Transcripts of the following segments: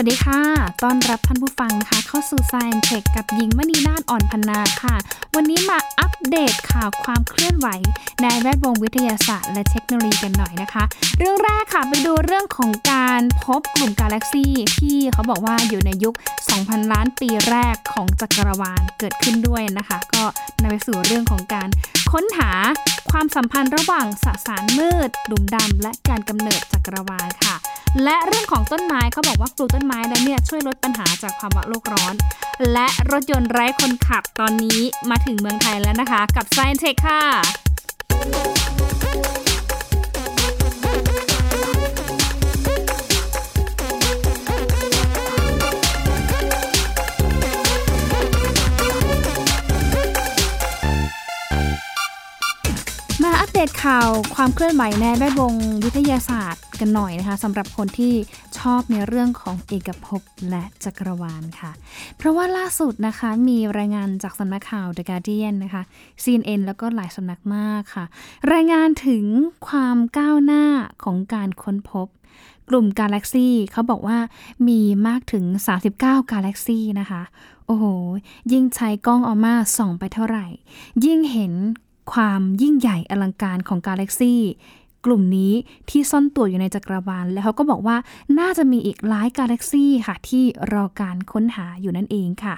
วัสดีค่ะ ต้อนรับท่านผู้ฟังนะคะเข้าสู่ Science Tech กับหญิงมณีนาฏอ่อนพนาค่ะ วันนี้มาอัปเดตข่าวความเคลื่อนไหว ในแวดวงวิทยาศาสตร์และเทคโนโลยีกันหน่อยนะคะ เรื่องแรกค่ะไปดูเรื่องของการพบกลุ่มกาแล็กซี่ที่เขาบอกว่าอยู่ในยุค 2,000 ล้านปีแรกของจักรวาลเกิดขึ้นด้วยนะคะ ก็นำไปสู่เรื่องของการค้นหาความสัมพันธ์ระหว่างสสารมืดหลุมดำและการกำเนิดจักรวาลค่ะ และเรื่องของต้นไม้เขาบอกว่าปลูกต้นไม้แล้วเนี่ยช่วยลดปัญหาจากภาวะโลกร้อน และรถยนต์ไร้คนขับตอนนี้มาถึงเมืองไทยแล้วนะคะ กับ Science Tech ค่ะ ข่าวความเคลื่อนไหวในแวดวงวิทยาศาสตร์กันหน่อยนะคะสำหรับคนที่ชอบในเรื่องของเอกภพและจักรวาลค่ะ เพราะว่าล่าสุดนะคะมีรายงานจากสำนักข่าว The Guardian นะคะ CNN แล้วก็หลายสำนักมากค่ะ รายงานถึงความก้าวหน้าของการค้นพบ กลุ่มกาแล็กซี่เขาบอกว่ามีมากถึง 39 กาแล็กซี่นะคะ โอ้โห ยิ่งใช้กล้องออกมาส่องไปเท่าไหร่ ยิ่งเห็น ความยิ่งใหญ่อลังการของกาแล็กซี่กลุ่มนี้ที่ซ่อนตัวอยู่ในจักรวาลแล้วเขาก็บอกว่าน่าจะมีอีกหลายกาแล็กซี่ค่ะ ที่รอการค้นหาอยู่นั่นเองค่ะ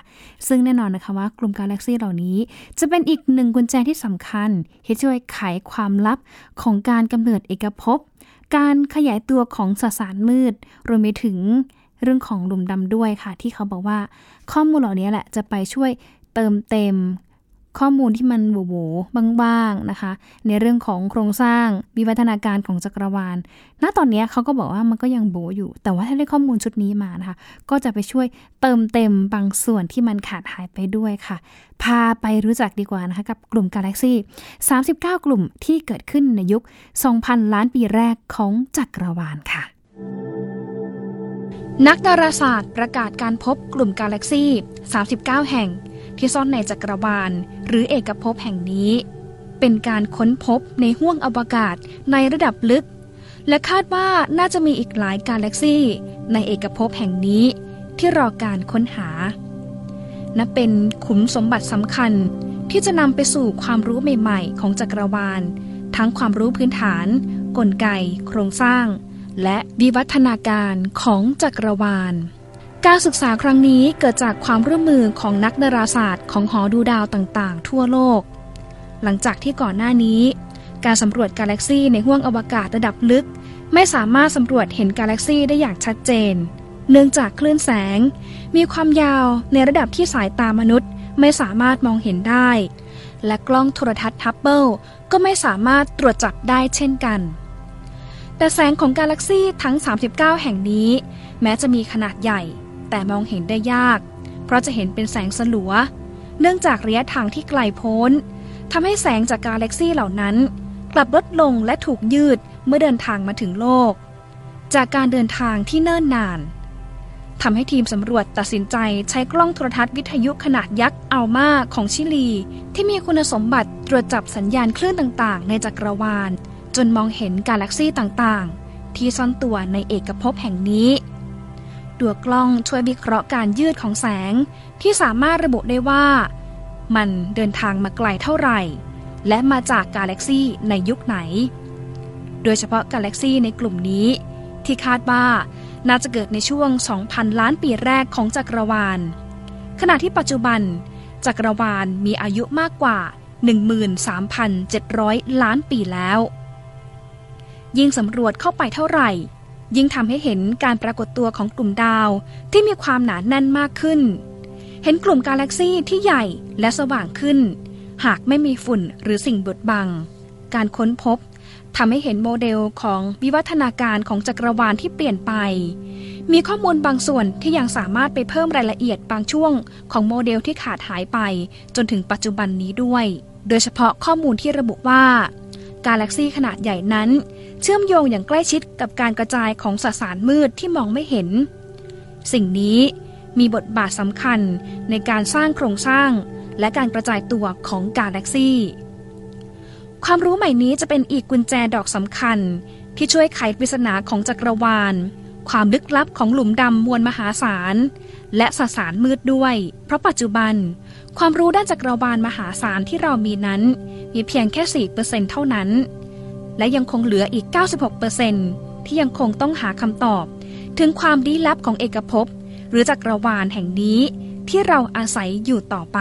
ซึ่งแน่นอนนะคะว่ากลุ่มกาแล็กซี่เหล่านี้ จะเป็นอีกหนึ่งกุญแจที่สำคัญ ที่ช่วยไขความลับของการกำเนิดเอกภพ การขยายตัวของสสารมืด รวมไปถึงเรื่องของหลุมดำด้วยค่ะ ที่เขาบอกว่า ข้อมูลเหล่านี้แหละจะไปช่วยเติมเต็ม ข้อมูลที่มันโหวๆบ้างๆนะคะ ในเรื่องของโครงสร้างวิวัฒนาการของจักรวาล ณ ตอนนี้เขาก็บอกว่ามันก็ยังโบอยู่ แต่ว่าถ้าได้ข้อมูลชุดนี้มานะคะ ก็จะไปช่วยเติมเต็มบางส่วนที่มันขาดหายไปด้วยค่ะ พาไปรู้จักดีกว่านะคะกับกลุ่มกาแล็กซี่ 39 กลุ่มที่เกิดขึ้นในยุค 2,000 ล้านปีแรกของจักรวาลค่ะนักดาราศาสตร์ประกาศการพบกลุ่มกาแล็กซี่ 39 แห่ง ที่ซ่อนในจักรวาล หรือเอกภพแห่งนี้ เป็นการค้นพบในห้วงอวกาศในระดับลึก และคาดว่าน่าจะมีอีกหลายกาแล็กซี่ ในเอกภพแห่งนี้ ที่รอการค้นหา นับเป็นขุมสมบัติสำคัญที่จะนำไปสู่ความรู้ใหม่ ๆ ของจักรวาล ทั้งความรู้พื้นฐาน กลไก โครงสร้าง และวิวัฒนาการของจักรวาล การศึกษาครั้งนี้เกิดจากความร่วมมือของนักดาราศาสตร์ของหอดูดาวต่างๆ ทั่วโลก หลังจากที่ก่อนหน้านี้ การสำรวจกาแล็กซีในห้วงอวกาศระดับลึก ไม่สามารถสำรวจเห็นกาแล็กซีได้อย่างชัดเจน เนื่องจากคลื่นแสง มีความยาวในระดับที่สายตามนุษย์ไม่สามารถมองเห็นได้ และกล้องโทรทัศน์ทับเบิลก็ไม่สามารถตรวจจับได้เช่นกัน แต่แสงของกาแล็กซีทั้ง 39 แห่งนี้ แม้จะมีขนาดใหญ่ แต่มองเห็นได้ยาก เพราะจะเห็นเป็นแสงสลัว เนื่องจากระยะทางที่ไกลโพ้นทำให้แสงจากกาแล็กซี่เหล่านั้น กลับลดลงและถูกยืดเมื่อเดินทางมาถึงโลก จากการเดินทางที่เนิ่นนานทำให้ทีมสำรวจตัดสินใจใช้กล้องโทรทัศน์วิทยุขนาดยักษ์อัลมาของชิลี ที่มีคุณสมบัติตรวจจับสัญญาณคลื่นต่างๆ ในจักรวาล จนมองเห็นกาแล็กซี่ต่างๆ ที่ซ่อนตัวในเอกภพแห่งนี้ ตัวกล้องช่วยวิเคราะห์การยืดของแสง ที่สามารถระบุได้ว่า มันเดินทางมาไกลเท่าไหร่ และมาจากกาแล็กซี่ในยุคไหน โดยเฉพาะกาแล็กซี่ในกลุ่มนี้ ที่คาดว่าน่าจะเกิดในช่วง 2,000 ล้านปีแรกของจักรวาล ขณะที่ปัจจุบัน จักรวาลมีอายุมากกว่า 13,700 ล้านปีแล้ว ยิ่งสำรวจเข้าไปเท่าไหร่ ยิ่งทำให้เห็นการปรากฏตัวของกลุ่มดาวที่มีความหนาแน่นมากขึ้น เห็นกลุ่มกาแล็กซี่ที่ใหญ่และสว่างขึ้น หากไม่มีฝุ่นหรือสิ่งบดบัง การค้นพบทำให้เห็นโมเดลของวิวัฒนาการของจักรวาลที่เปลี่ยนไป มีข้อมูลบางส่วนที่ยังสามารถไปเพิ่มรายละเอียดบางช่วงของโมเดลที่ขาดหายไป จนถึงปัจจุบันนี้ด้วย โดยเฉพาะข้อมูลที่ระบุว่า กาแล็กซี่ขนาดใหญ่นั้น เชื่อมโยงอย่างใกล้ชิดกับการกระจายของสสารมืดที่มองไม่เห็น สิ่งนี้มีบทบาทสำคัญในการสร้างโครงสร้างและการกระจายตัวของกาแล็กซี่ ความรู้ใหม่นี้จะเป็นอีกกุญแจดอกสำคัญ ที่ช่วยไขปริศนาของจักรวาล ความลึกลับของหลุมดำมวลมหาศาล และสสารมืดด้วย เพราะปัจจุบัน ความรู้ด้านจักรวาลมหาศาลที่เรามีนั้น มีเพียงแค่ 4%เท่านั้น และยังคงเหลืออีก 96%ที่ยังคงต้องหาคำตอบ ถึงความลี้ลับของเอกภพหรือจักรวาลแห่งนี้ที่เราอาศัยอยู่ต่อไป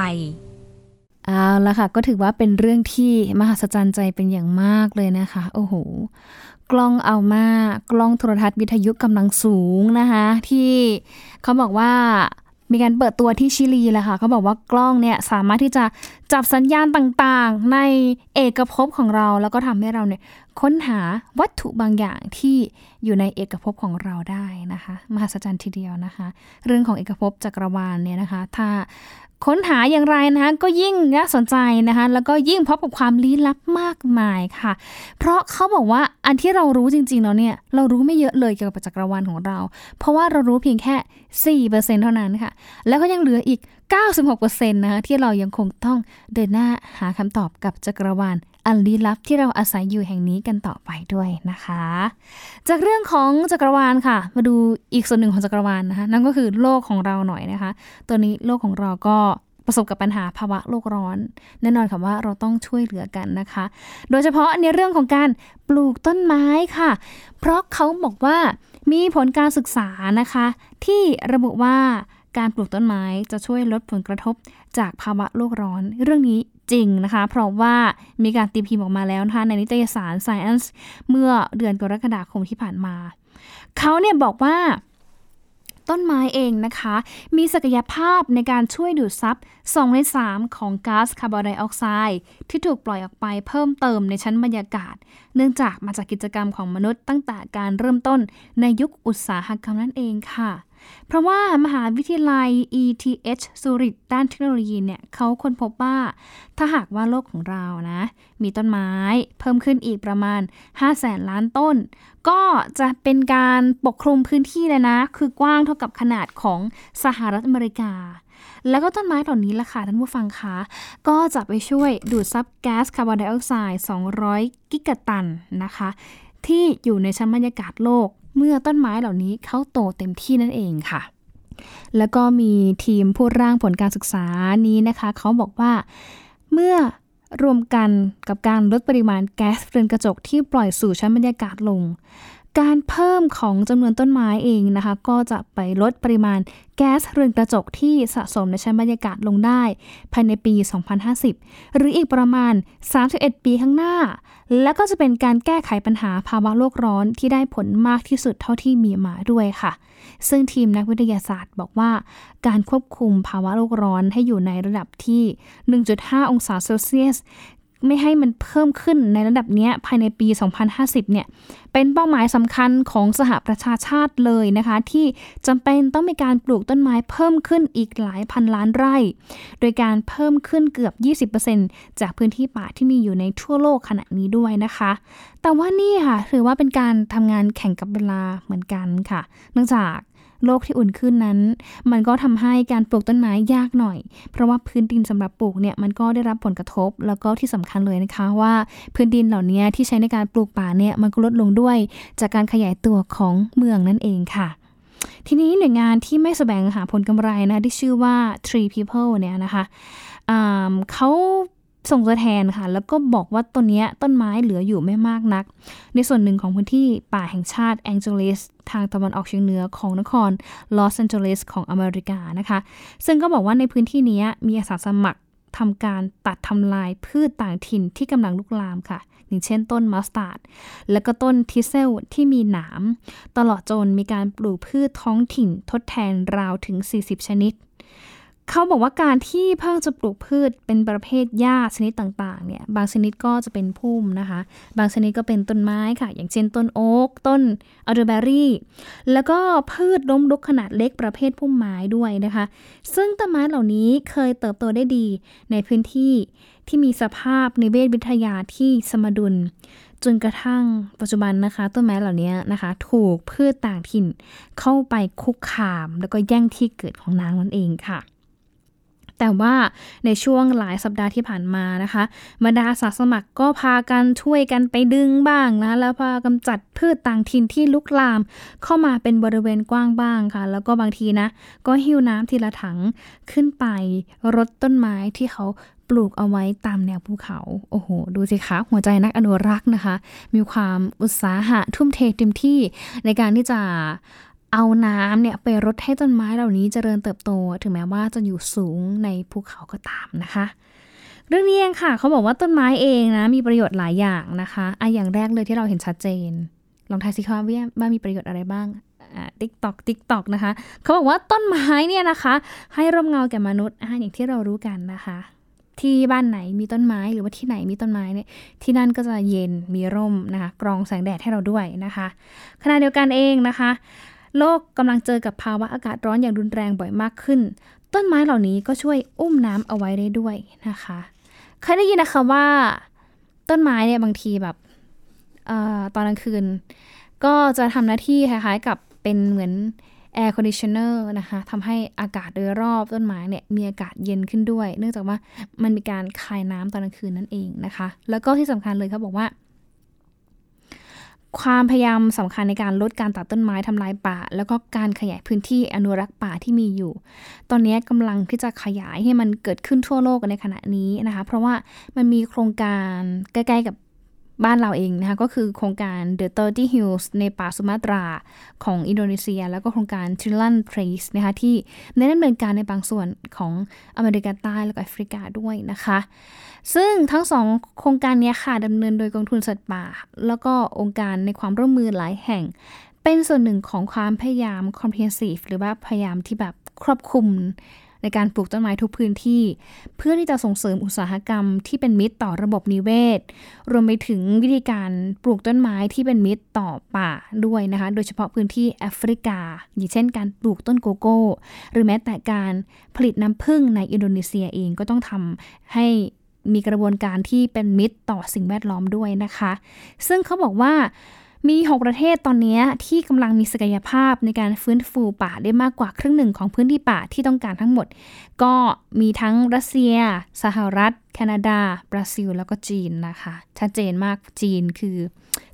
เอาละค่ะ ก็ถือว่าเป็นเรื่องที่มหัศจรรย์ใจเป็นอย่างมากเลยนะคะ โอ้โห กล้องเอามากล้องโทรทัศน์วิทยุกำลังสูงนะคะ ที่เขาบอกว่ามีการเปิดตัวที่ชิลีแหละค่ะเขาบอกว่ากล้องเนี่ยสามารถที่จะจับสัญญาณต่างๆ ในเอกภพของเรา แล้วก็ทำให้เราเนี่ย ค้นหาวัตถุบางอย่างที่อยู่ในเอกภพของเราได้นะคะมหัศจรรย์ทีเดียวนะคะ เรื่องของเอกภพจักรวาลเนี่ยนะคะ ถ้าค้นหาอย่างไรนะคะก็ยิ่งน่าสนใจนะคะแล้วก็ยิ่งพบกับความลี้ลับมากมายค่ะ เพราะเขาบอกว่าอันที่เรารู้จริงๆแล้วเนี่ยเรารู้ไม่เยอะเลยเกี่ยวกับจักรวาลของเรา เพราะว่าเรารู้เพียงแค่ 4%เท่านั้นค่ะ แล้วก็ยังเหลืออีก 96%นะคะที่เรายังคงต้องเดินหน้าหาคำตอบกับจักรวาล อันลี้ลับที่เราอาศัยอยู่แห่งนี้กันต่อไปด้วยนะคะ จากเรื่องของจักรวาลค่ะ มาดูอีกส่วนหนึ่งของจักรวาลนะคะนั่นก็คือโลกของเราหน่อยนะคะ ตัวนี้โลกของเราก็ประสบกับปัญหาภาวะโลกร้อน แน่นอนค่ะว่าเราต้องช่วยเหลือกันนะคะ โดยเฉพาะในเรื่องของการปลูกต้นไม้ค่ะ เพราะเขาบอกว่ามีผลการศึกษานะคะ ที่ระบุว่าการปลูกต้นไม้จะช่วยลดผลกระทบจากภาวะโลกร้อน เรื่องนี้ จริงนะคะ เพราะว่ามีการตีพิมพ์ออกมาแล้วนะคะในนิตยสาร Science เมื่อเดือนกรกฎาคมที่ผ่านมา เขาเนี่ยบอกว่าต้นไม้เองนะคะ มีศักยภาพในการช่วยดูดซับ2ใน 3 ของก๊าซคาร์บอนไดออกไซด์ที่ถูกปล่อยออกไปเพิ่มเติมในชั้นบรรยากาศ เนื่องจากมาจากกิจกรรมของมนุษย์ตั้งแต่การเริ่มต้นในยุคอุตสาหกรรมนั่นเองค่ะ เพราะว่ามหาวิทยาลัย ETH ซูริกด้านเทคโนโลยีเนี่ยเขาค้นพบว่า ถ้าหากว่าโลกของเรานะ มีต้นไม้เพิ่มขึ้นอีกประมาณ5แสนล้านต้น ก็จะเป็นการปกคลุมพื้นที่เลยนะ คือกว้างเท่ากับขนาดของสหรัฐอเมริกา แล้วก็ต้นไม้เหล่านี้ล่ะค่ะท่านผู้ฟังคะก็จะไปช่วยดูดซับแก๊สคาร์บอนไดออกไซด์ 200 กิกะตันนะคะ ที่อยู่ในชั้นบรรยากาศโลก เมื่อต้นไม้เหล่านี้เขาโตเต็มที่นั่นเองค่ะ แล้วก็มีทีมผู้ร่างผลการศึกษานี้นะคะ เขาบอกว่าเมื่อรวมกันกับการลดปริมาณแก๊สเรือนกระจกที่ปล่อยสู่ชั้นบรรยากาศลง การเพิ่มของจำนวนต้นไม้เองนะคะ ก็จะไปลดปริมาณแก๊สเรือนกระจกที่สะสมในชั้นบรรยากาศลงได้ ภายในปี 2050 หรืออีกประมาณ 31 ปีข้างหน้า และก็จะเป็นการแก้ไขปัญหาภาวะโลกร้อนที่ได้ผลมากที่สุดเท่าที่มีมาด้วยค่ะ ซึ่งทีมนักวิทยาศาสตร์บอกว่า การควบคุมภาวะโลกร้อนให้อยู่ในระดับที่ 1.5 องศาเซลเซียส ไม่ให้มันเพิ่มขึ้นในระดับนี้ภายในปี 2050 เนี่ย เป็นเป้าหมายสำคัญของสหประชาชาติเลยนะคะ ที่จำเป็นต้องมีการปลูกต้นไม้เพิ่มขึ้นอีกหลายพันล้านไร่ โดยการเพิ่มขึ้นเกือบ 20%จากพื้นที่ป่าที่มีอยู่ในทั่วโลกขณะนี้ด้วยนะคะ แต่ว่านี่ค่ะถือว่าเป็นการทำงานแข่งกับเวลาเหมือนกันค่ะ เนื่องจาก โลกที่อุ่นขึ้นนั้น มันก็ทำให้การปลูกต้นไม้ยากหน่อย เพราะว่าพื้นดินสำหรับปลูกเนี่ยมันก็ได้รับผลกระทบ แล้วก็ที่สำคัญเลยนะคะว่าพื้นดินเหล่านี้ที่ใช้ในการปลูกป่าเนี่ยมันก็ลดลงด้วย จากการขยายตัวของเมืองนั่นเองค่ะทีนี้หน่วยงานที่ไม่แสวงหาผลกำไรนะที่ชื่อว่า Tree People เนี่ยนะคะเขา ส่งตัวแทนค่ะ แล้วก็บอกว่าต้นนี้ต้นไม้เหลืออยู่ไม่มากนัก ในส่วนหนึ่งของพื้นที่ป่าแห่งชาติแองเจลิสทางตะวันออกเฉียงเหนือของนครลอสแอนเจลิสของอเมริกานะคะ ซึ่งก็บอกว่าในพื้นที่นี้มีอาสาสมัครทำการตัดทำลายพืชต่างถิ่นที่กำลังลุกลามค่ะ อย่างเช่นต้นมัสตาร์ด และก็ต้นทิเซลที่มีหนาม ตลอดจนมีการปลูกพืชท้องถิ่นทดแทนราวถึง 40 ชนิด เขาบอกว่าการที่เพิ่งจะปลูกพืชเป็นประเภทหญ้าชนิดต่างๆเนี่ยบางชนิดก็จะเป็นพุ่มนะคะ บางชนิดก็เป็นต้นไม้ค่ะ อย่างเช่นต้นโอ๊กต้นอัลเดอร์เบอรี่ แล้วก็พืชล้มลุกขนาดเล็กประเภทพุ่มไม้ด้วยนะคะ ซึ่งต้นไม้เหล่านี้เคยเติบโตได้ดีในพื้นที่ที่มีสภาพในเวทวิทยาที่สมดุล จนกระทั่งปัจจุบันนะคะ ต้นไม้เหล่านี้นะคะ ถูกพืชต่างถิ่นเข้าไปคุกคาม แล้วก็แย่งที่เกิดของนางนั่นเองค่ะ แต่ว่าในช่วงหลายสัปดาห์ที่ผ่านมานะคะบรรดาอาสาสมัครก็พากันช่วยกันไปดึงบ้างนะแล้วพากำจัดพืชต่างถิ่นที่ลุกลาม เข้ามาเป็นบริเวณกว้างบ้างค่ะ แล้วก็บางทีนะ ก็หิ้วน้ำทีละถังขึ้นไปรดต้นไม้ที่เขาปลูกเอาไว้ตามแนวภูเขา โอ้โห ดูสิคะหัวใจนักอนุรักษ์นะคะ มีความอุตสาหะทุ่มเทเต็มที่ในการที่จะ เอาน้ำเนี่ยไปรดให้ต้นไม้เหล่านี้เจริญเติบโต ถึงแม้ว่าจะอยู่สูงในภูเขาก็ตามนะคะ เรื่องนี้เองค่ะ เขาบอกว่าต้นไม้เองนะมีประโยชน์หลายอย่างนะคะอะอย่างแรกเลยที่เราเห็นชัดเจน ลองทายสิคะว่าว่ามีประโยชน์อะไรบ้างติ๊กตอกติ๊กตอกนะคะ เขาบอกว่าต้นไม้เนี่ยนะคะ ให้ร่มเงาแก่มนุษย์อย่างที่เรารู้กันนะคะ ที่บ้านไหนมีต้นไม้หรือว่าที่ไหนมีต้นไม้เนี่ยที่นั่นก็จะเย็นมีร่มนะคะ กรองแสงแดดให้เราด้วยนะคะ ขณะเดียวกันเองนะคะ โลกกำลังเจอกับภาวะอากาศร้อนอย่างรุนแรงบ่อยมากขึ้น ต้นไม้เหล่านี้ก็ช่วยอุ้มน้ำเอาไว้ได้ด้วยนะคะเคยได้ยินนะคะว่า ต้นไม้เนี่ยบางทีแบบอตอนกลางคืน ก็จะทำหน้าที่คล้ายๆ กับเป็นเหมือน air conditioner นะคะทำให้อากาศโดยรอบต้นไม้เนี่ยมีอากาศเย็นขึ้นด้วย เนื่องจากว่ามันมีการคายน้ำตอนกลางคืนนั่นเองนะคะ แล้วก็ที่สำคัญเลยเขาบอกว่า ความพยายามสำคัญในการลดการตัดต้นไม้ทำลายป่า แล้วก็การขยายพื้นที่อนุรักษ์ป่าที่มีอยู่ ตอนนี้กำลังที่จะขยายให้มันเกิดขึ้นทั่วโลกในขณะนี้นะคะ เพราะว่ามันมีโครงการใกล้ๆกับ บ้านเราเองนะคะก็คือโครงการ The 30 Hills ในป่าสุมาตราของอินโดนีเซีย แล้วก็โครงการ t r i l a n Trace นะคะที่ได้ดำเนินการในบางส่วนของอเมริกาใต้และก็แอฟริกาด้วยนะคะ ซึ่งทั้งสองโครงการนี้ค่ะดำเนินโดยกองทุนสัตว์ป่า แล้วก็องค์การในความร่วมมือหลายแห่ง เป็นส่วนหนึ่งของความพยายาม comprehensive หรือว่าพยายามที่แบบครอบคลุม ในการปลูกต้นไม้ทุกพื้นที่ เพื่อที่จะส่งเสริมอุตสาหกรรมที่เป็นมิตรต่อระบบนิเวศ รวมไปถึงวิธีการปลูกต้นไม้ที่เป็นมิตรต่อป่าด้วยนะคะ โดยเฉพาะพื้นที่แอฟริกา อย่างเช่นการปลูกต้นโกโก้ หรือแม้แต่การผลิตน้ำผึ้งในอินโดนีเซียเองก็ต้องทำให้มีกระบวนการที่เป็นมิตรต่อสิ่งแวดล้อมด้วยนะคะ ซึ่งเขาบอกว่า มี 6 ประเทศตอนนี้ที่กำลังมีศักยภาพในการฟื้นฟูป่าได้มากกว่าครึ่งหนึ่งของพื้นที่ป่าที่ต้องการทั้งหมด ก็มีทั้งรัสเซีย สหรัฐ แคนาดา บราซิล แล้วก็จีนนะคะ ชัดเจนมากจีนคือจ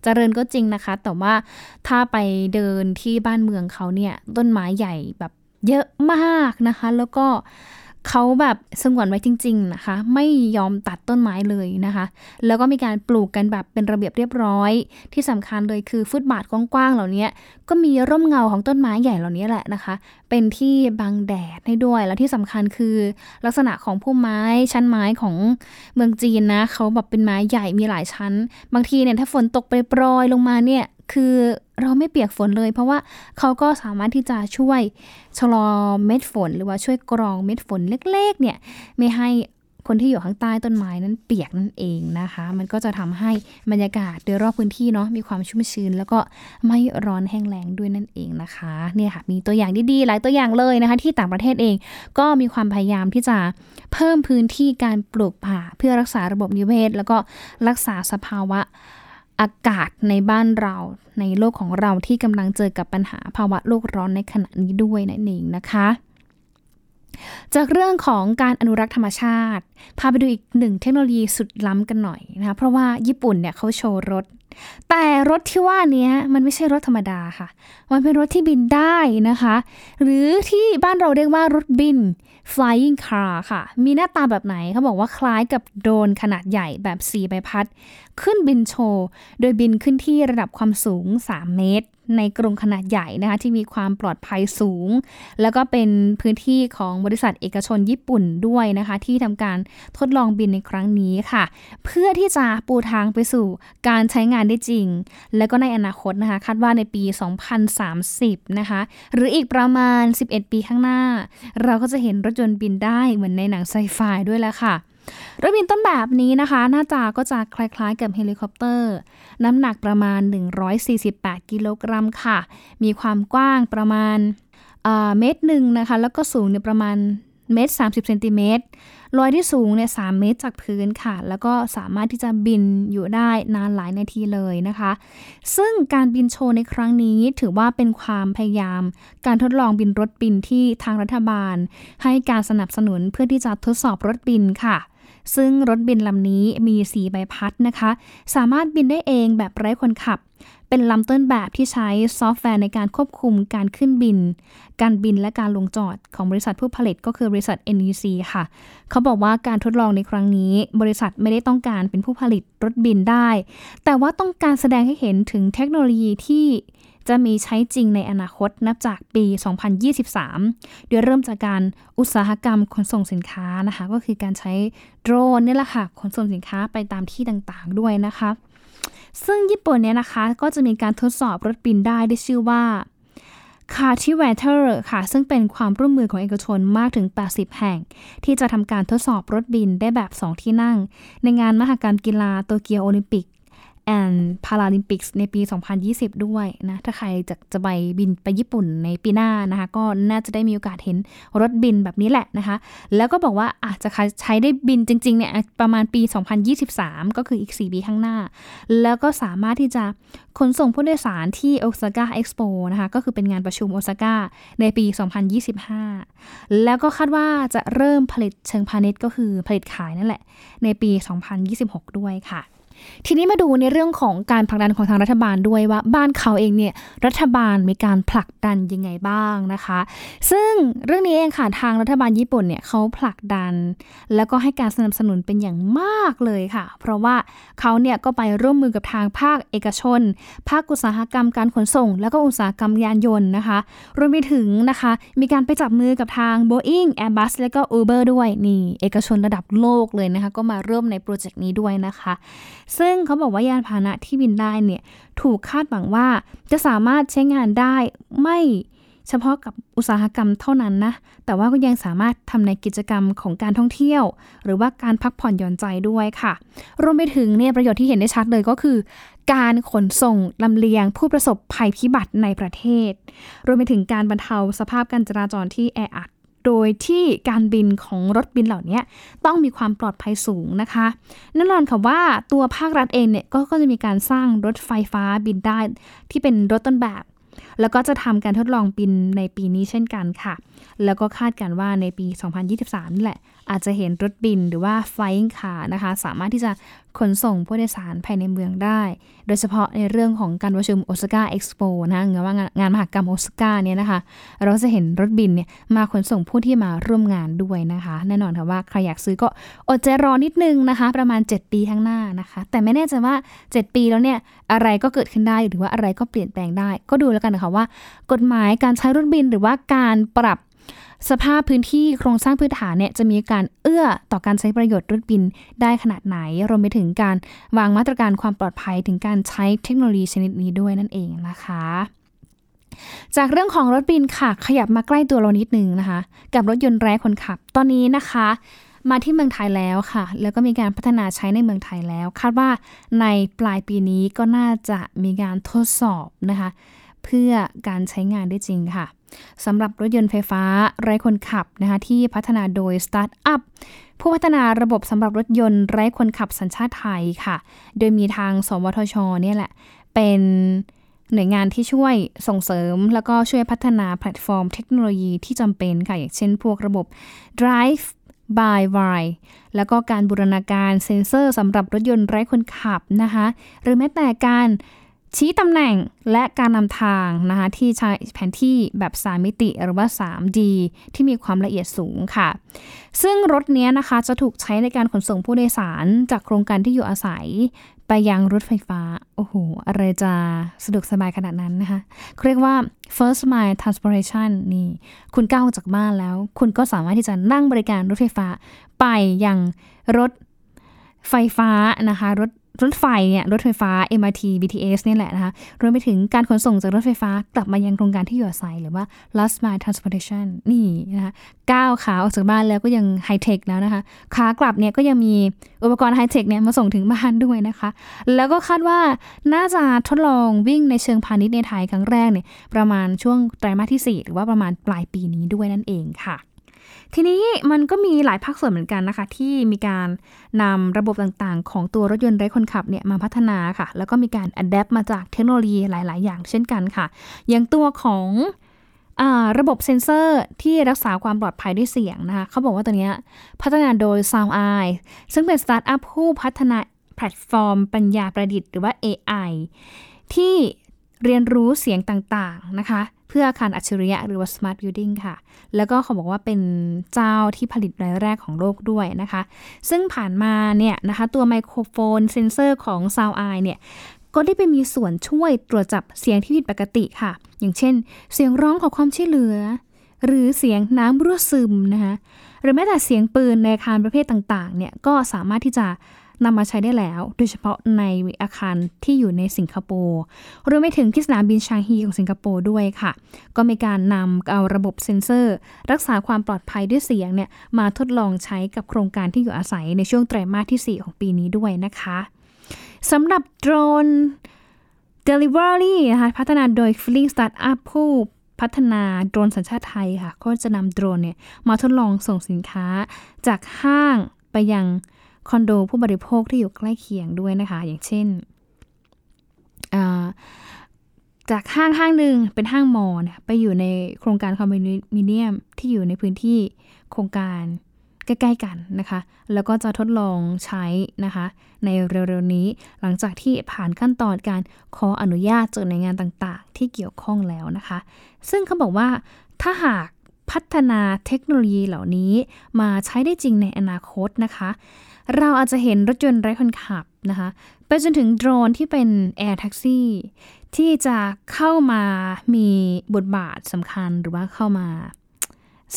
เจริญก็จริงนะคะ แต่ว่าถ้าไปเดินที่บ้านเมืองเขาเนี่ยต้นไม้ใหญ่แบบเยอะมากนะคะ แล้วก็ เขาแบบสงวนไว้จริง ๆนะคะ ไม่ยอมตัดต้นไม้เลยนะคะ แล้วก็มีการปลูกกันแบบเป็นระเบียบเรียบร้อย ที่สำคัญเลยคือฟุตบาทกว้างๆเหล่านี้ก็มีร่มเงาของต้นไม้ใหญ่เหล่านี้แหละนะคะ เป็นที่บังแดดให้ด้วย แล้วที่สำคัญคือลักษณะของพุ่มไม้ชั้นไม้ของเมืองจีนนะเขาแบบเป็นไม้ใหญ่มีหลายชั้น บางทีเนี่ยถ้าฝนตกไปโปรยลงมาเนี่ยคือ เราไม่เปียกฝนเลย เพราะว่าเขาก็สามารถที่จะช่วยชะลอเม็ดฝน หรือว่าช่วยกรองเม็ดฝนเล็กๆ เนี่ยไม่ให้คนที่อยู่ข้างใต้ต้นไม้นั้นเปียกนั่นเองนะคะ มันก็จะทำให้บรรยากาศโดยรอบพื้นที่เนาะมีความชุ่มชื้น แล้วก็ไม่ร้อนแห้งแล้งด้วยนั่นเองนะคะเนี่ยค่ะมีตัวอย่างดีๆ หลายตัวอย่างเลยนะคะ ที่ต่างประเทศเองก็มีความพยายามที่จะเพิ่มพื้นที่การปลูกป่าเพื่อรักษาระบบนิเวศ แล้วก็รักษาสภาวะ อากาศในบ้านเราในโลกของเราที่กำลังเจอกับปัญหาภาวะโลกร้อนในขณะนี้ด้วยนั่นเองนะคะ จากเรื่องของการอนุรักษ์ธรรมชาติ พาไปดูอีกหนึ่งเทคโนโลยีสุดล้ำกันหน่อยนะคะเพราะว่าญี่ปุ่นเนี่ยเขาโชว์รถ แต่รถที่ว่านี้มันไม่ใช่รถธรรมดาค่ะ มันเป็นรถที่บินได้นะคะ หรือที่บ้านเราเรียกว่ารถบิน flying car ค่ะ มีหน้าตาแบบไหนเขาบอกว่าคล้ายกับโดรนขนาดใหญ่แบบสีใบพัด ขึ้นบินโชว์ โดยบินขึ้นที่ระดับความสูง 3 เมตร ในกรุงขนาดใหญ่นะคะที่มีความปลอดภัยสูง แล้วก็เป็นพื้นที่ของบริษัทเอกชนญี่ปุ่นด้วยนะคะ ที่ทำการทดลองบินในครั้งนี้ค่ะ เพื่อที่จะปูทางไปสู่การใช้งานได้จริง และก็ในอนาคตนะคะคาดว่าในปี 2030 นะคะ หรืออีกประมาณ 11 ปีข้างหน้า เราก็จะเห็นรถยนต์บินได้เหมือนในหนังไซไฟด้วยแล้วค่ะรถบินต้นแบบนี้นะคะ หน้าตาก็จะคล้ายๆกับเฮลิคอปเตอร์ น้ำหนักประมาณ 148 กิโลกรัมค่ะ มีความกว้างประมาณเมตรหนึ่งนะคะ แล้วก็สูงเนี่ยประมาณเมตร30เซนติเมตรลอยที่สูงเนี่ย3เมตรจากพื้นค่ะ แล้วก็สามารถที่จะบินอยู่ได้นานหลายนาทีเลยนะคะ ซึ่งการบินโชว์ในครั้งนี้ถือว่าเป็นความพยายาม การทดลองบินรถบินที่ทางรัฐบาล ให้การสนับสนุนเพื่อที่จะทดสอบรถบินค่ะ ซึ่งรถบินลำนี้มี4ใบพัดนะคะ สามารถบินได้เองแบบไร้คนขับ เป็นลำต้นแบบที่ใช้ซอฟต์แวร์ในการควบคุมการขึ้นบิน การบินและการลงจอดของบริษัทผู้ผลิตก็คือบริษัท NEC ค่ะ เขาบอกว่าการทดลองในครั้งนี้ บริษัทไม่ได้ต้องการเป็นผู้ผลิตรถบินได้ แต่ว่าต้องการแสดงให้เห็นถึงเทคโนโลยีที่ จะมีใช้จริงในอนาคตนับจากปี 2023 โดยเริ่มจากการอุตสาหกรรมขนส่งสินค้านะคะ ก็คือการใช้โดรนนี่แหละค่ะขนส่งสินค้าไปตามที่ต่างๆด้วยนะคะ ซึ่งญี่ปุ่นเนี่ยนะคะก็จะมีการทดสอบรถบินได้ได้ชื่อว่า c a r t i v a t o r ค่ะ ซึ่งเป็นความร่วมมือของเอกชนมากถึง 80 แห่ง ที่จะทำการทดสอบรถบินได้แบบ 2 ที่นั่ง ในงานมหกรรมกีฬาโตเกียวโอลิมปิก and Paralympics ในปี 2020 ด้วยนะ ถ้าใครจะจะไปบินไปญี่ปุ่นในปีหน้านะคะ ก็น่าจะได้มีโอกาสเห็นรถบินแบบนี้แหละนะคะ แล้วก็บอกว่าอาจจะใช้ได้บินจริงๆเนี่ยประมาณปี 2023 ก็คืออีก 4 ปีข้างหน้า แล้วก็สามารถที่จะขนส่งผู้โดยสารที่โอซาก้าเอ็กซ์โปนะคะ ก็คือเป็นงานประชุมโอซาก้าในปี 2025 แล้วก็คาดว่าจะเริ่มผลิตเชิงพาณิชย์ก็คือผลิตขายนั่นแหละ ในปี 2026 ด้วยค่ะ ทีนี้มาดูในเรื่องของการผลักดันของทางรัฐบาลด้วยว่าบ้านเขาเองเนี่ยรัฐบาลมีการผลักดันยังไงบ้างนะคะ ซึ่งเรื่องนี้เองค่ะทางรัฐบาลญี่ปุ่นเนี่ยเขาผลักดัน แล้วก็ให้การสนับสนุนเป็นอย่างมากเลยค่ะ เพราะว่าเขาเนี่ยก็ไปร่วมมือกับทางภาคเอกชน ภาคอุตสาหกรรมการขนส่ง แล้วก็อุตสาหกรรมยานยนต์นะคะรวมไปถึงนะคะ มีการไปจับมือกับทาง Boeing Airbus แล้วก็ Uber ด้วยนี่เอกชนระดับโลกเลยนะคะ ก็มาร่วมในโปรเจกต์นี้ด้วยนะคะซึ่งเขาบอกว่ายานพาหนะที่บินได้เนี่ยถูกคาดหวังว่าจะสามารถใช้งานได้ไม่เฉพาะกับอุตสาหกรรมเท่านั้นนะ แต่ว่าก็ยังสามารถทำในกิจกรรมของการท่องเที่ยว หรือว่าการพักผ่อนหย่อนใจด้วยค่ะ รวมไปถึงเนี่ยประโยชน์ที่เห็นได้ชัดเลยก็คือ การขนส่งลำเลียงผู้ประสบภัยพิบัติในประเทศ รวมไปถึงการบรรเทาสภาพการจราจรที่แออัด โดยที่การบินของรถบินเหล่านี้ต้องมีความปลอดภัยสูงนะคะแน่นอนค่ะว่าตัวภาครัฐเองเนี่ยก็จะมีการสร้างรถไฟฟ้าบินได้ที่เป็นรถต้นแบบ แล้วก็จะทำการทดลองบินในปีนี้เช่นกันค่ะ แล้วก็คาดกันว่าในปี 2023 นี่แหละ อาจจะเห็นรถบินหรือว่า flying car นะคะ สามารถที่จะขนส่งผู้โดยสารภายในเมืองได้ โดยเฉพาะในเรื่องของการประชุมโอซาก้าเอ็กซ์โปนะหรือว่างานมหกรรมโอซาก้าเนี่ยนะคะ เราจะเห็นรถบินเนี่ยมาขนส่งผู้ที่มาร่วมงานด้วยนะคะ แน่นอนค่ะว่าใครอยากซื้อก็อดใจรอนิดนึงนะคะ ประมาณ 7 ปีข้างหน้านะคะ แต่ไม่แน่ใจว่า 7 ปีแล้วเนี่ยอะไรก็เกิดขึ้นได้หรือว่าอะไรก็เปลี่ยนแปลงได้ ก็ดูแล้วกันนะคะว่า กฎหมายการใช้รถบินหรือว่าการปรับ สภาพพื้นที่โครงสร้างพื้นฐานเนี่ยจะมีการเอื้อต่อการใช้ประโยชน์รถบินได้ขนาดไหน รวมไปถึงการวางมาตรการความปลอดภัยถึงการใช้เทคโนโลยีชนิดนี้ด้วยนั่นเองนะคะ จากเรื่องของรถบินค่ะ ขยับมาใกล้ตัวเรานิดนึงนะคะ กับรถยนต์ไร้คนขับ ตอนนี้นะคะมาที่เมืองไทยแล้วค่ะ แล้วก็มีการพัฒนาใช้ในเมืองไทยแล้ว คาดว่าในปลายปีนี้ก็น่าจะมีการทดสอบนะคะ เพื่อการใช้งานได้จริงค่ะสำหรับรถยนต์ไฟฟ้าไร้คนขับนะคะที่พัฒนาโดยสตาร์ทอัพผู้พัฒนาระบบสำหรับรถยนต์ไร้คนขับสัญชาติไทยค่ะ โดยมีทาง สวทช เนี่ยแหละ เป็นหน่วยงานที่ช่วยส่งเสริม แล้วก็ช่วยพัฒนาแพลตฟอร์มเทคโนโลยีที่จำเป็นค่ะ อย่างเช่นพวกระบบ drive by wire แล้วก็การบูรณาการเซ็นเซอร์สำหรับรถยนต์ไร้คนขับนะคะ หรือแม้แต่การ ชี้ตำแหน่งและการนำทางนะคะที่ใช้แผนที่แบบ3 มิติหรือว่า 3D ที่มีความละเอียดสูงค่ะ ซึ่งรถนี้นะคะจะถูกใช้ในการขนส่งผู้โดยสารจากโครงการที่อยู่อาศัย ไปยังรถไฟฟ้า โอ้โห อะไรจะสะดวกสบายขนาดนั้นนะคะเรียกว่า first mile transportation นี่ คุณก้าวจากบ้านแล้ว คุณก็สามารถที่จะนั่งบริการรถไฟฟ้า ไปยังรถไฟฟ้านะคะรถ รถไฟเนี่ยรถไฟฟ้า MRT BTS เนี่ยแหละนะคะรวมไปถึงการขนส่งจากรถไฟฟ้ากลับมายังโครงการที่อยู่อาศัยหรือว่า last mile transportation นี่นะคะก้าวขาออกจากบ้านแล้วก็ยังไฮเทคแล้วนะคะขากลับเนี่ยก็ยังมีอุปกรณ์ไฮเทคเนี่ยมาส่งถึงบ้านด้วยนะคะ แล้วก็คาดว่าน่าจะทดลองวิ่งในเชิงพาณิชย์ในไทยครั้งแรกเนี่ยประมาณช่วงไตรมาสที่ 4 หรือว่าประมาณปลายปีนี้ด้วยนั่นเองค่ะ ทีนี้มันก็มีหลายภาคส่วนเหมือนกันนะคะ ที่มีการนำระบบต่างๆ ของตัวรถยนต์ไร้คนขับเนี่ยมาพัฒนาค่ะ แล้วก็มีการ adapt มาจากเทคโนโลยีหลาย ๆ อย่างเช่นกันค่ะ อย่างตัวของระบบเซ็นเซอร์ที่รักษาความปลอดภัยด้วยเสียงนะคะเขาบอกว่าตัวนี้พัฒนาโดย SoundEye ซึ่งเป็นสตาร์ทอัพผู้พัฒนาแพลตฟอร์ม ปัญญาประดิษฐ์หรือว่า AI ที่เรียนรู้เสียงต่างๆนะคะ เพื่ออาคารอัจฉริยะหรือว่า smart building ค่ะ แล้วก็เขาบอกว่าเป็นเจ้าที่ผลิตรายแรกของโลกด้วยนะคะ ซึ่งผ่านมาเนี่ยนะคะตัวไมโครโฟนเซนเซอร์ของ SoundEye เนี่ยก็ได้ไปมีส่วนช่วยตรวจจับเสียงที่ผิดปกติค่ะ อย่างเช่น เสียงร้องขอความช่วยเหลือ หรือเสียงน้ำรั่วซึมนะคะหรือแม้แต่เสียงปืนในอาคารประเภทต่างๆเนี่ยก็สามารถที่จะ นำมาใช้ได้แล้ว โดยเฉพาะในอาคารที่อยู่ในสิงคโปร์รวมไปถึงที่สนามบินชางฮีของสิงคโปร์ด้วยค่ะ ก็มีการนำเอาระบบเซ็นเซอร์ รักษาความปลอดภัยด้วยเสียงเนี่ยมาทดลองใช้กับโครงการที่อยู่อาศัยในช่วงไตรมาสที่ 4 ของปีนี้ด้วยนะคะสำหรับโดรน Delivery นะคะพัฒนาโดย Feeling Startup ผู้พัฒนาโดรนสัญชาติไทยค่ะ ก็จะนำโดรนเนี่ยมาทดลองส่งสินค้าจากห้างไปยัง คอนโดผู้บริโภคที่อยู่ใกล้เคียงด้วยนะคะ อย่างเช่นจากห้างห้างหนึ่งเป็นห้างมอนี่ยไปอยู่ในโครงการคอนโดมิเนียมที่อยู่ในพื้นที่โครงการใกล้ๆกันนะคะ แล้วก็จะทดลองใช้นะคะ ในเร็วๆนี้หลังจากที่ผ่านขั้นตอนการขออนุญาตจากหน่วยงานต่างๆ ที่เกี่ยวข้องแล้วนะคะ ซึ่งเขาบอกว่าถ้าหาก พัฒนาเทคโนโลยีเหล่านี้มาใช้ได้จริงในอนาคตนะคะ เราอาจจะเห็นรถยนต์ไร้คนขับนะคะไปจนถึงโดรนที่เป็นแอร์แท็กซี่ที่จะเข้ามามีบทบาทสำคัญหรือว่าเข้ามา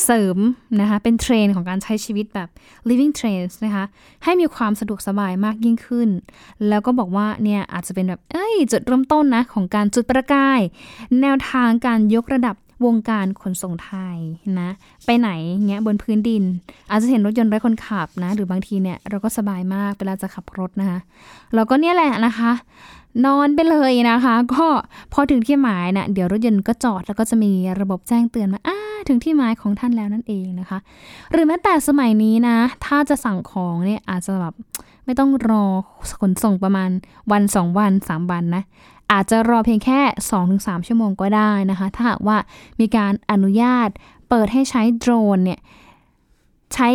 เสริมนะคะเป็นเทรนของการใช้ชีวิตแบบ living trends นะคะให้มีความสะดวกสบายมากยิ่งขึ้น แล้วก็บอกว่าเนี่ยอาจจะเป็นแบบเอ้ยจุดเริ่มต้นนะของการจุดประกาย แนวทางการยกระดับ วงการขนส่งไทยนะ ไปไหนเงี้ยบนพื้นดิน อาจจะเห็นรถยนต์ไร้คนขับนะ หรือบางทีเนี่ยเราก็สบายมากเวลาจะขับรถนะคะเราก็เนี่ยแหละนะคะ นอนไปเลยนะคะ ก็พอถึงที่หมายนะ่ะเดี๋ยวรถยนต์ก็จอดแล้วก็จะมีระบบแจ้งเตือนมาอ้าถึงที่หมายของท่านแล้วนั่นเองนะคะ หรือแม้แต่สมัยนี้นะ ถ้าจะสั่งของเนี่ยอาจจะแบบไม่ต้องรอขนส่งประมาณวันสองวันสามวันนะ อาจจะรอเพียงแค่ 2-3 ชั่วโมงก็ได้นะคะ ถ้าหากว่ามีการอนุญาตเปิดให้ใช้โดรนเนี่ย ใช้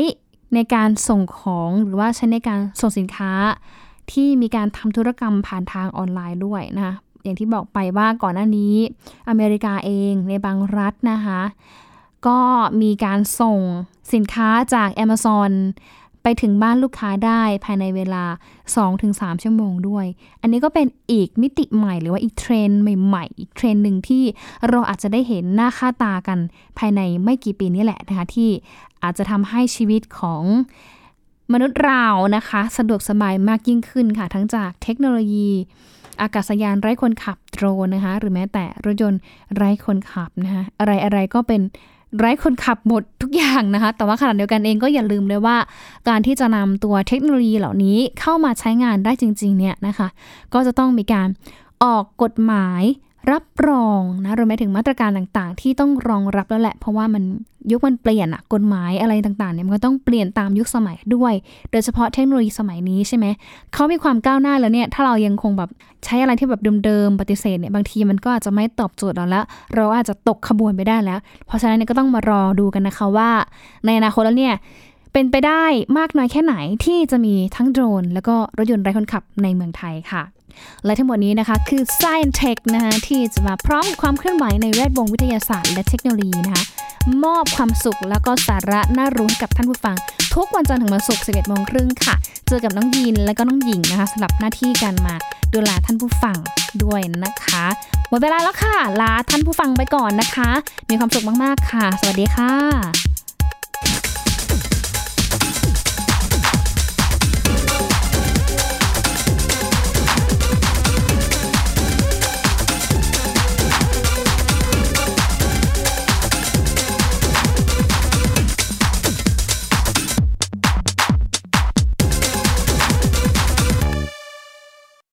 ในการส่งของหรือว่าใช้ในการส่งสินค้าที่มีการทำธุรกรรมผ่านทางออนไลน์ด้วยนะคะอย่างที่บอกไปว่าก่อนหน้านี้อเมริกาเองในบางรัฐนะคะ ก็มีการส่งสินค้าจาก Amazon ไปถึงบ้านลูกค้าได้ภายในเวลา 2-3 ชั่วโมงด้วย อันนี้ก็เป็นอีกมิติใหม่หรือว่าอีกเทรนใหม่ๆ อีกเทรนหนึ่งที่เราอาจจะได้เห็นหน้าค่าตากันภายในไม่กี่ปีนี้แหละนะคะที่อาจจะทำให้ชีวิตของมนุษย์เรานะคะ สะดวกสบายมากยิ่งขึ้นค่ะ ทั้งจากเทคโนโลยี อากาศยานไร้คนขับโดรนนะคะ หรือแม้แต่รถยนต์ไร้คนขับนะคะอะไรๆก็เป็น ไร้คนขับหมดทุกอย่างนะคะ แต่ว่าขณะเดียวกันเองก็อย่าลืมเลยว่า การที่จะนำตัวเทคโนโลยีเหล่านี้เข้ามาใช้งานได้จริง ๆ เนี่ยนะคะ ก็จะต้องมีการออกกฎหมาย รับรองนะรวมไปถึงมาตรการต่างๆ ที่ต้องรองรับแล้วแหละ เพราะว่ามันยุคมันเปลี่ยนอะกฎหมายอะไรต่างๆเนี่ยมันก็ต้องเปลี่ยนตามยุคสมัยด้วย โดยเฉพาะเทคโนโลยีสมัยนี้ใช่ไหมเขามีความก้าวหน้าแล้วเนี่ยถ้าเรายังคงแบบใช้อะไรที่แบบเดิมๆปฏิเสธเนี่ยบางทีมันก็อาจจะไม่ตอบโจทย์เราล้วเราอาจจะตกขบวนไปได้แล้ว เพราะฉะนั้นเนี่ยก็ต้องมารอดูกันนะคะว่า ในอนาคตแล้วเนี่ยเป็นไปได้มากน้อยแค่ไหนที่จะมีทั้งโดรน แล้วก็รถยนต์ไร้คนขับในเมืองไทยค่ะ และทั้งหมดนี้นะคะคือ Science Tech นะคะที่จะมาพร้อมความเคลื่อนไหวในแวดวงวิทยาศาสตร์ และเทคโนโลยีนะคะมอบความสุขแล้วก็สาระน่ารู้กับท่านผู้ฟัง ทุกวันจันทร์ถึงวันศุกร์11โมงครึ่งค่ะ เจอกับน้องยีนและก็น้องหญิงนะคะสำหรับหน้าที่การมาดูแลท่านผู้ฟังด้วยนะคะหมดเวลาแล้วค่ะ ลาท่านผู้ฟังไปก่อนนะคะ มีความสุขมากๆค่ะ สวัสดีค่ะ